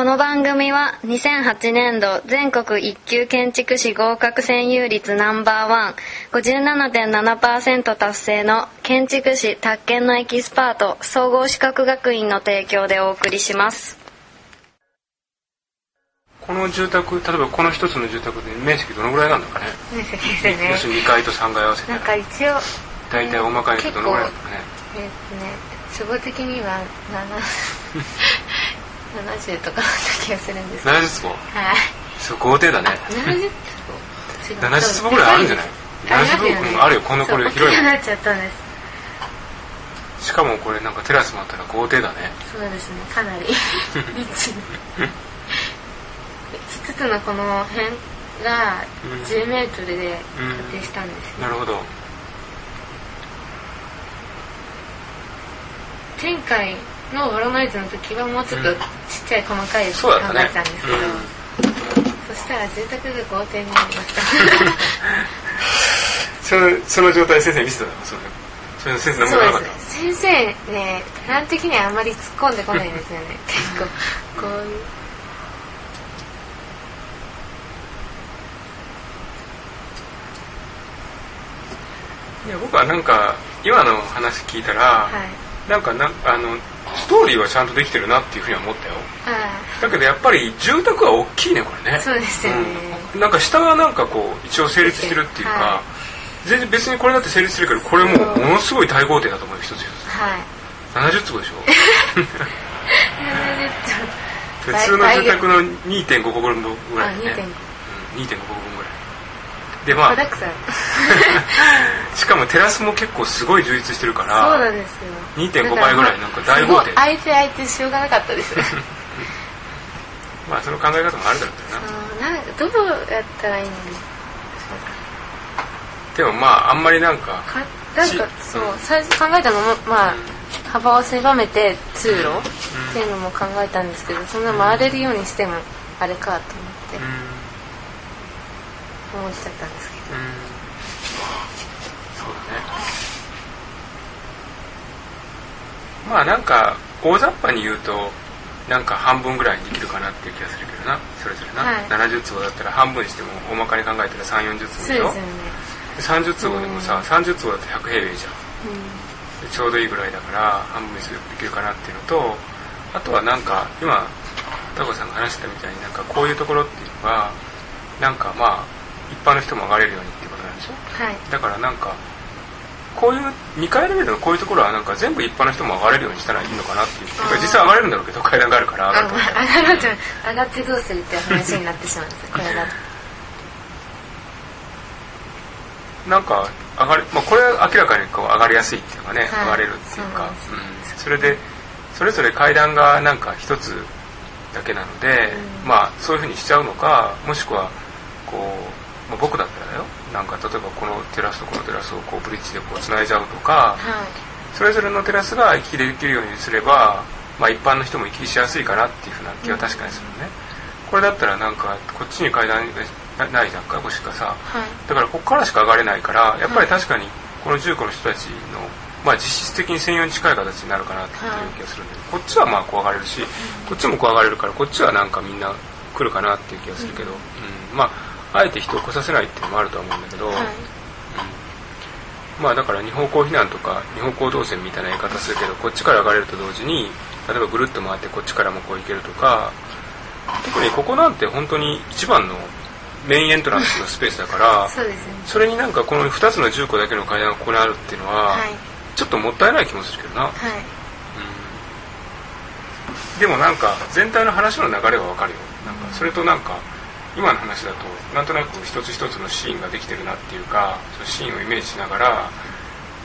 この番組は2008年度全国一級建築士合格占有率ナンバーワン57.7%達成の建築士宅建のエキスパート総合資格学院の提供でお送りします。この住宅例えばこの一つの住宅で面積どのぐらいなんだかね？面積ですね。要するに2階と3階合わせたなんらか一応大体大まかにどのぐらいなんだかね？えっとね初歩的には7 70とかだった気がするんですけど。70坪？はい。そう豪邸だね。70坪。70坪ぐらいあるんじゃない？ありますよね。70坪あるよ。このこれ広いの。大きくなっちゃったんです。しかもこれなんかテラスもあったら豪邸だね。そうですね。かなり。リッチ一つのこの辺がうん10メートルで仮定したんですよ、なるほど。前回のボロノイズの時はもうちょっとちゃい細かいやつ考えたんですけど、そしたら住宅が豪邸になりました。そのその状態先生見せてたの？それ先生先生ねプラン的にはあまり突っ込んでこないんですよね。結構こういう。たいや僕はなんか今の話聞いたら、はい。なんかなあのストーリーはちゃんとできてるなっていうふうには思ったよ。あだけどやっぱり住宅は大きいねこれね。あそうですよね、うん。なんか下はなんかこう一応成立してるっていうか、は全然別にこれだって成立してるけどこれもうものすごい大豪邸だと思うよ一つ一はい。つ70坪でしょ。70普通の住宅の2.5個分ぐらいあね、2.5うん、2.5個分でまあ。しかもテラスも結構すごい充実してるかそうらなんですよ。2.5倍ぐらいなんか大豪邸すごい空いて空いてしょうがなかったです。まあその考え方もあるだろうけどな。なんかどうやったらいいのでもまああんまりなんかなんかしそう最初考えたのもまあ幅を狭めて通路っていうのも考えたんですけどそんな回れるようにしてもあれかと思ってちゃったんですけど。うん。そうだね。まあなんか大雑把に言うとなんか半分ぐらいにできるかなっていう気がするけどな。それぞれな、はい。70坪だったら半分にしても大まかに考えたら3 4 0坪でしょ？そうですよね。で30坪でもさ、30坪だと100平米じゃん。でちょうどいいぐらいだから半分にするできるかなっていうのとあとはなんか今タコさんが話してたみたいになんかこういうところっていうのがなんかまあ一般の人も上がれるようにっていうことなんでしょ？はい。だからなんかこういう2階レベルのこういうところはなんか全部一般の人も上がれるようにしたらいいのかなっていう。実際上がれるんだろうけど階段があるから上がある上が上がってどうするっていう話になってしまうんですよこれだとなんか上がり、まあ、これは明らかにこう上がりやすいっていうかね、はい。上がれるっていうか。そうん、それでそれぞれ階段がなんか一つだけなので、うん。まあそういうふうにしちゃうのかもしくはこう、まあ、僕だったらだよ。なんか例えばこのテラスとこのテラスをこうブリッジでこう繋いじゃうとか、はい。それぞれのテラスが行き来できるようにすれば、まあ、一般の人も行き来しやすいかなっていうふうな気は確かにするね、これだったらなんかこっちに階段がないじゃんか腰がさ。はい。だからここからしか上がれないからやっぱり確かにこの重工の人たちの、まあ、実質的に専用に近い形になるかなっていう気がするんだけど、こっちはまあ怖がれるし、こっちも怖がれるからこっちはなんかみんな来るかなっていう気がするけど、うん。まああえて人を来させないっていうのもあるとは思うんだけど、はい。まあだから二方向避難とか二方向動線みたいな言い方するけどこっちから上がれると同時に例えばぐるっと回ってこっちからもこう行けるとか特にここなんて本当に一番のメインエントランスのスペースだから そうですね。それになんかこの2つの重工だけの階段がここにあるっていうのは、はい。ちょっともったいない気もするけどな、はい。でもなんか全体の話の流れはわかるよ。なんかそれとなんか今の話だとなんとなく一つ一つのシーンができてるなっていうかそのシーンをイメージしながら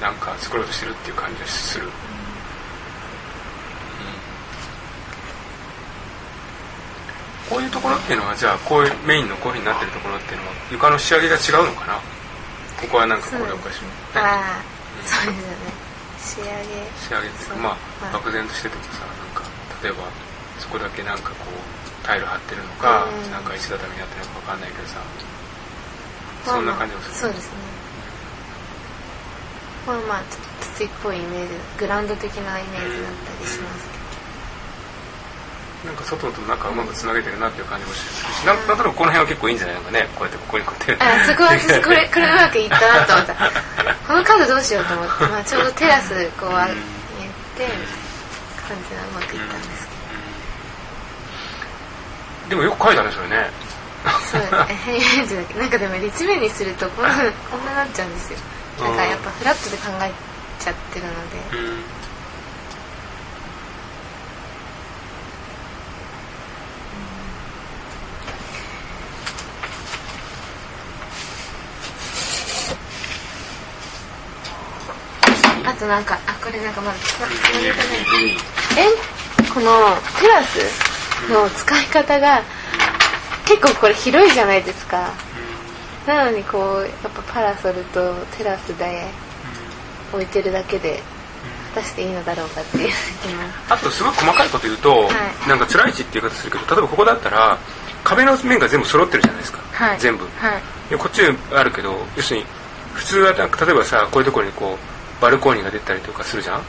なんか作ろうとしてるっていう感じがする、うん。こういうところっていうのはじゃあこういうメインのこういうふうになってるところっていうのは床の仕上げが違うのかな？ここはなんかこれおかしいああそうですよね。仕上げ。仕上げっていうかまあはい漠然としててもさなんか例えばそこだけなんかこうタイル張ってるのか、うん。なんか石畳になってるのかわかんないけどさ。そんな感じもする、そうですね。まあまあちょっと土っぽいイメージグラウンド的なイメージだったりしますけなんか外と中うまくつなげてるなっていう感じもするしなんなんとなくこの辺は結構いいんじゃないのかねこうやってここにこうやってあそこは私 これこれうまくいったなと思った。この角どうしようと思って、まあ、ちょうどテラスこうあやって感じがうまくいったんですでもよく書いたねそれね。そう平面図だけなんかでも立面にするとこんなこんななっちゃうんですよ。なんかやっぱフラットで考えちゃってるので。うん。あとなんかあこれなんかまだつなげてない。え？このテラス？の使い方が結構これ広いじゃないですか。なのにこうやっぱパラソルとテラスで置いてるだけで果たしていいのだろうかっていう。あとすごい細かいこと言うと、い。なんかつらいちっていう言い方するけど例えばここだったら壁の面が全部揃ってるじゃないですか、はい。全部。はい。でこっちあるけど要するに普通はなんか例えばさこういうところにこうバルコニーが出たりとかするじゃん。う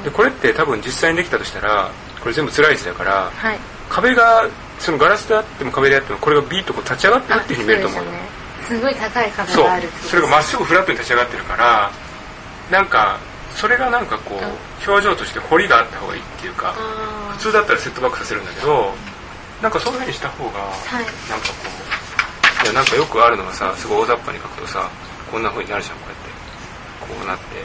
ん。でこれって多分実際にできたとしたらこれ全部つらいちだからはい壁がそのガラスであっても壁であってもこれがビーッとこう立ち上がってるっていうふうに見えると思ううね。すごい高い壁があるそれがまっすぐフラットに立ち上がってるからなんかそれがなんかこう表情として彫りがあった方がいいっていうかあ普通だったらセットバックさせるんだけどなんかそういうふうにした方がはい。なんかこういやなんかよくあるのがさすごい大雑把に書くとさこんな風になるじゃんこうやって。こうなって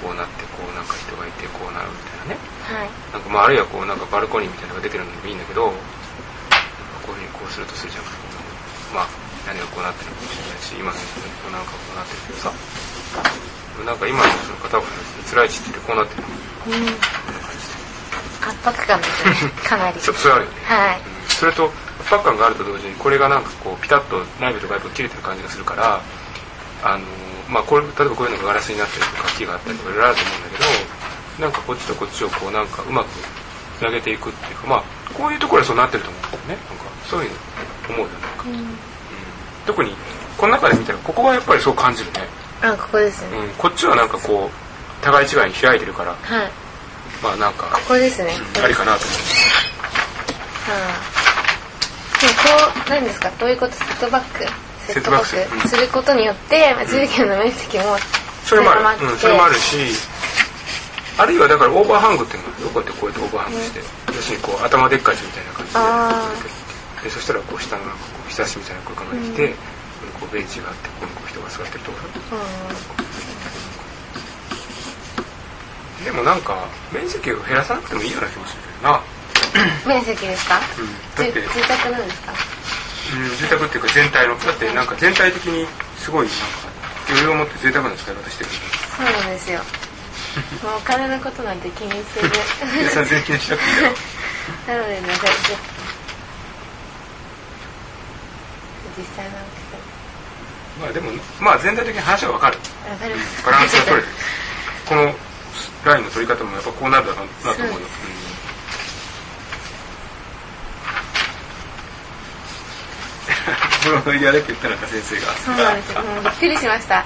こうなってこうなんか人がいてこうなるみたいなね。はい。なんかまああるいはこうなんかバルコニーみたいなのが出てるのでもいいんだけどこういうふうにこうするとするじゃんまあ何がこうなってるかもしれないし今のこうなんかこうなってるけどさ。なんか今のその片岡さんつらいちってこうなってるうん。圧迫感ですねかなり。ちょっとそれあるよね。はい。それと圧迫感があると同時にこれがなんかこうピタッと内部と外部が切れてる感じがするからあのまあこれ例えばこういうのがガラスになったりとか木があったりとかいろいろあると思うんだなんかこっちとこっちをこうなんかうまくつなげていくっていうかまあこういうところはそうなってると思うんだよね。なんかそういうの思うよなんか、うん。特にこの中で見たらここがやっぱりそう感じるね、あここですね。うん、こっちはなんかこう互い違いに開いてるから。はい。まあなんかここですね。ありかなと思はいでもこう何ですか？どういうこと？セットバック。セットバックすることによって、まあ、住居の面積もうそれもある、うん、それもあるしあるいはだからオーバーハングっていうのがどこてこうやってオーバーハングして、要するにこう頭でっかちみたいな感じであでそしたらこう下のこうひさしみたいな空間ができて、こうベンチがあってここにこう人が座ってるところ。うでもなんか面積を減らさなくてもいいような気もするけどな、ん面積ですか、うん、だって、じ住宅なんですか？うん、住宅っていうか全体のだってなんか全体的にすごいなんか余裕を持って贅沢な使い方してる。そうなんですよ もうお金のことなんて気にせず。しなくていいなのでね実際なんですまあでもまあ全体的に話はわかる。けどわかります。バランスが取れてる。このラインの取り方もやっぱこうなるだろうなと思うよ、だって言ったのか先生が。そうなんですよ。もうびっくりしました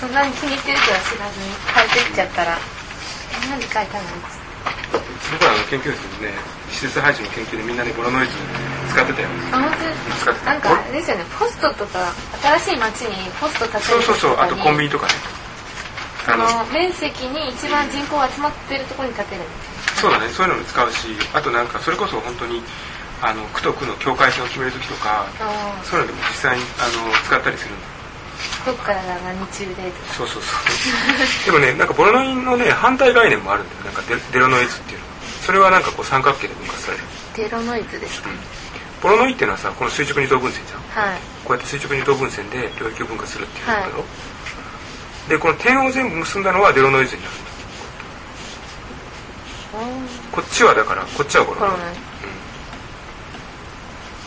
そんなに気に入ってるとは知らずに変えてっちゃったら。えなんで変えたの僕らの研究室でね施設配置の研究でみんなねボロノイズ使ってたよ。あ本使ってた。当なんかですよね。ポストとか新しい町にポスト建てそうるそうそうあとコンビニとかね。あのその面積に一番人口が集まってるところに建てるそうだね。そういうのも使うしあとなんかそれこそ本当にあの区と区の境界線を決める時とかあそういうのでも実際にあの使ったりするんだどっからが何中でとか。そうそうそう。でもねなんかボロノイのね反対概念もあるんだよ。なんかデデロノイズっていうの。それはなんかこう三角形で分割される、デロノイズですか？うん、ボロノイっていうのはさこの垂直二等分線じゃん。はい。こうやって垂直二等分線で領域を分割するっていうことだろ、でこの点を全部結んだのはデロノイズになるんだ。こっちはだからこっちはボロノイ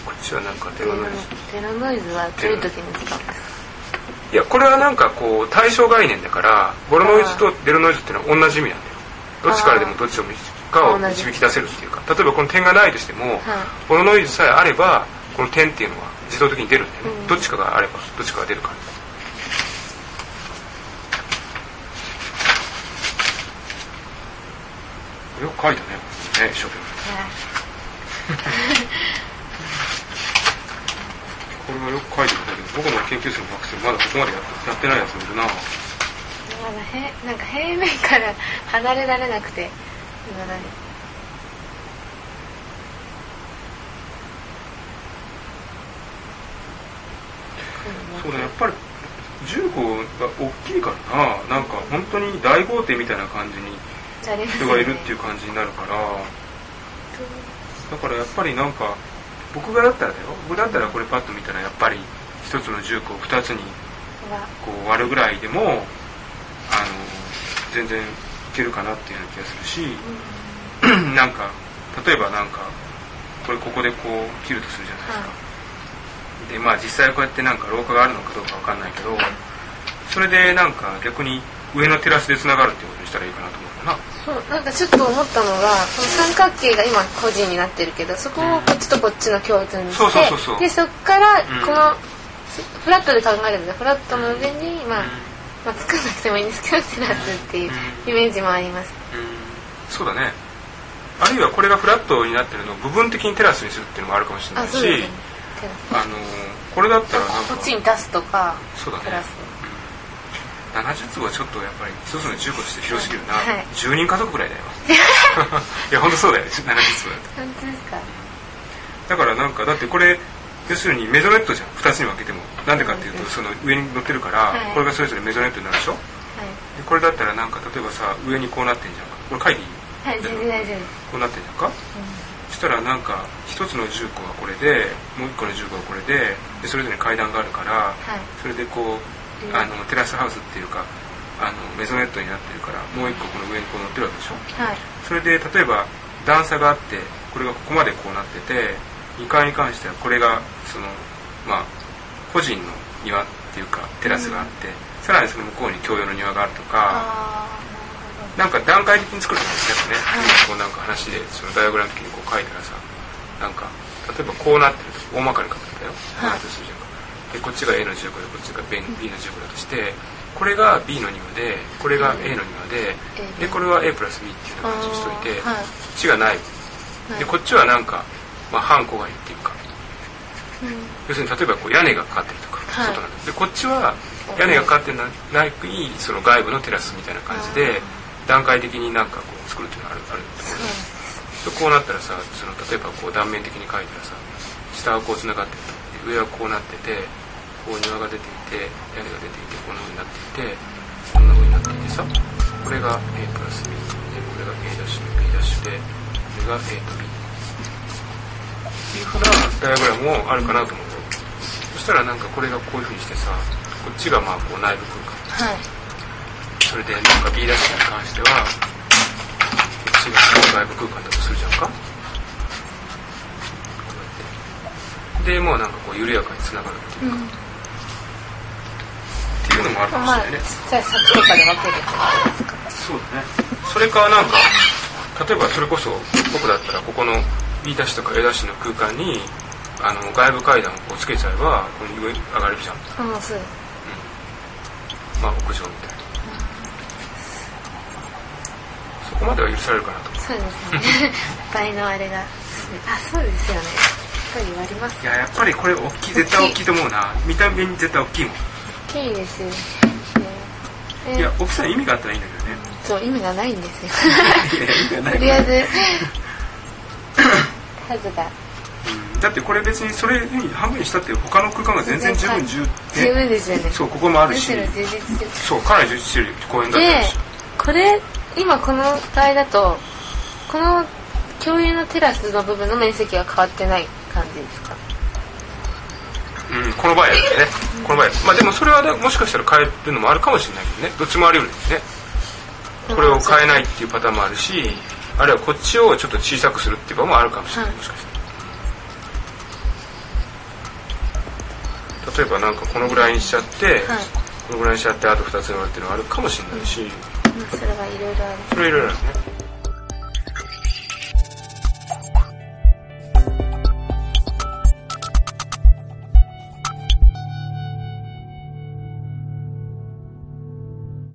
こっちはなんかデロノイズ。デロノイズはどういう時に使うんですかいやこれはなんかこう対象概念だからボロノイズとデロノイズっていうのは同じ意味なんだよ。どっちからでもどっちをかを導き出せるっていうか例えばこの点がないとしても、はい。ボロノイズさえあればこの点っていうのは自動的に出るんだよね、うん。どっちかがあればどっちかが出るから。よく書いたねね一生懸命これはよく書いてたけど僕の研究室の学生まだここまでやってないやつもいるな。まだへなんか平面から離れられなくて今だにそうねやっぱり重工が大きいからな。なんか本当に大豪邸みたいな感じに人がいるっていう感じになるから。だからやっぱりなんか僕がだったらだよ。僕だったらこれパッと見たらやっぱり一つの重工を二つにこう割るぐらいでもあの全然いけるかなっていうような気がするし、なんか例えばなんかこれここでこう切るとするじゃないですか、でまあ実際こうやってなんか廊下があるのかどうかわかんないけどそれでなんか逆に上のテラスでつながるってことにしたらいいかなと思うかな。そうなんかちょっと思ったのがこの三角形が今個人になってるけどそこをこっちとこっちの共通にして、でそっからうん。この、フラットで考えるのでフラットの上に、まあまあ作らなくてもいいんですけどテラスっていうイメージもあります、うん。そうだね。あるいはこれがフラットになってるのを部分的にテラスにするっていうのもあるかもしれないしあね。あのこれだったらこっちに出すとかそうだね。プラス70坪はちょっとやっぱり一つの重工として広すぎるな、はい。10人家族ぐらいだよ。いや本当そうだよ70坪だと本当ですか？だからなんかだってこれ要するにメゾネットじゃん。2つに分けても。なんでかっていうとその上に乗ってるから、はい。これがそれぞれメゾネットになるでしょ？はい。でこれだったらなんか例えばさ上にこうなってんじゃんこれ書いていいはい全然大丈夫こうなってんじゃんか、そしたらなんか一つの重工はこれでもう一個の重工はこれででそれぞれに階段があるから、はい。それでこううんあのテラスハウスっていうかあのメゾネットになってるからもう一個この上にこう乗ってるわけでしょ？はい。それで例えば段差があってこれがここまでこうなってて2階に関してはこれがそのまあ個人の庭っていうかテラスがあって、さらにその向こうに共用の庭があるとかあなんか段階的に作るんですよね、はい。こうなんか話でそのダイアグラム的にこう書いたらさなんか例えばこうなってると大まかに書くんだよ、はい。る数字がでこっちが A の重工でこっちが B の重工だとしてこれが B の庭でこれが A の庭で、でこれは A プラス B っていう感じにしといて、こっちがない。はい。でこっちはなんか、まあ、半戸外っていうかうん。要するに例えばこう屋根がかかってるとか、はい。外なんだでこっちは屋根がかかってなないその外部のテラスみたいな感じで段階的になんかこう作るっていうのがあるあると思うんですでこうなったらさその例えばこう断面的に書いたらさ下はこうつながってるとで上はこうなっててこう庭が出ていて屋根が出ていてこんな風になっていてこんな風になっていてさこれが A プラス B でこれが A ダッシュ B ダッシュでこれが A と B っていうふうなダイアグラムもあるかなと思う。よそしたらなんかこれがこういうふうにしてさこっちがまあこう内部空間。はい。それでなんか B ダッシュに関してはこっちが外部空間だとするじゃんかこうやってでもうなんかこう緩やかにつながるっていうか、っていうのもあるかもしれないね、っちゃい先とかで分けるそうだね。それかなんか例えばそれこそ僕だったらここの B ダッシュとか A ダッシュの空間にあの外部階段をこうつけちゃえばこの上に上がれるじゃん。ああそう。ですまあ屋上みたいな。そこまでは許されるかなと。思そうですね。倍のあれが。あそうですよねぱり言われます。ういややっぱりこれ大きい絶対大きいと思うな。見た目に絶対大きいもん。大きいですよ。ねえいや大きさに意味があったらいいんだけどね。そう意味がないんですよ。とりあえず。数が。うん。だってこれ別にそれに半分にしたって他の空間が全然十分十十分ですよね。そうここもあるし。そうかなり充実してる公園だった。でしこれ今この場合だとこの共有のテラスの部分の面積は変わってない感じですか？うん、この場合やってね。この場合まあでもそれはねもしかしたら変えるのもあるかもしれないけどね。どっちもあり得るんですね。これを変えないっていうパターンもあるしあるいはこっちをちょっと小さくするっていう場合もあるかもしれない、はいもしかしたら。例えばなんかこのぐらいにしちゃって、はい。このぐらいにしちゃってあと2つに割るっていうのはあるかもしれないし。まあそれはいろいろある。それいろいろあるね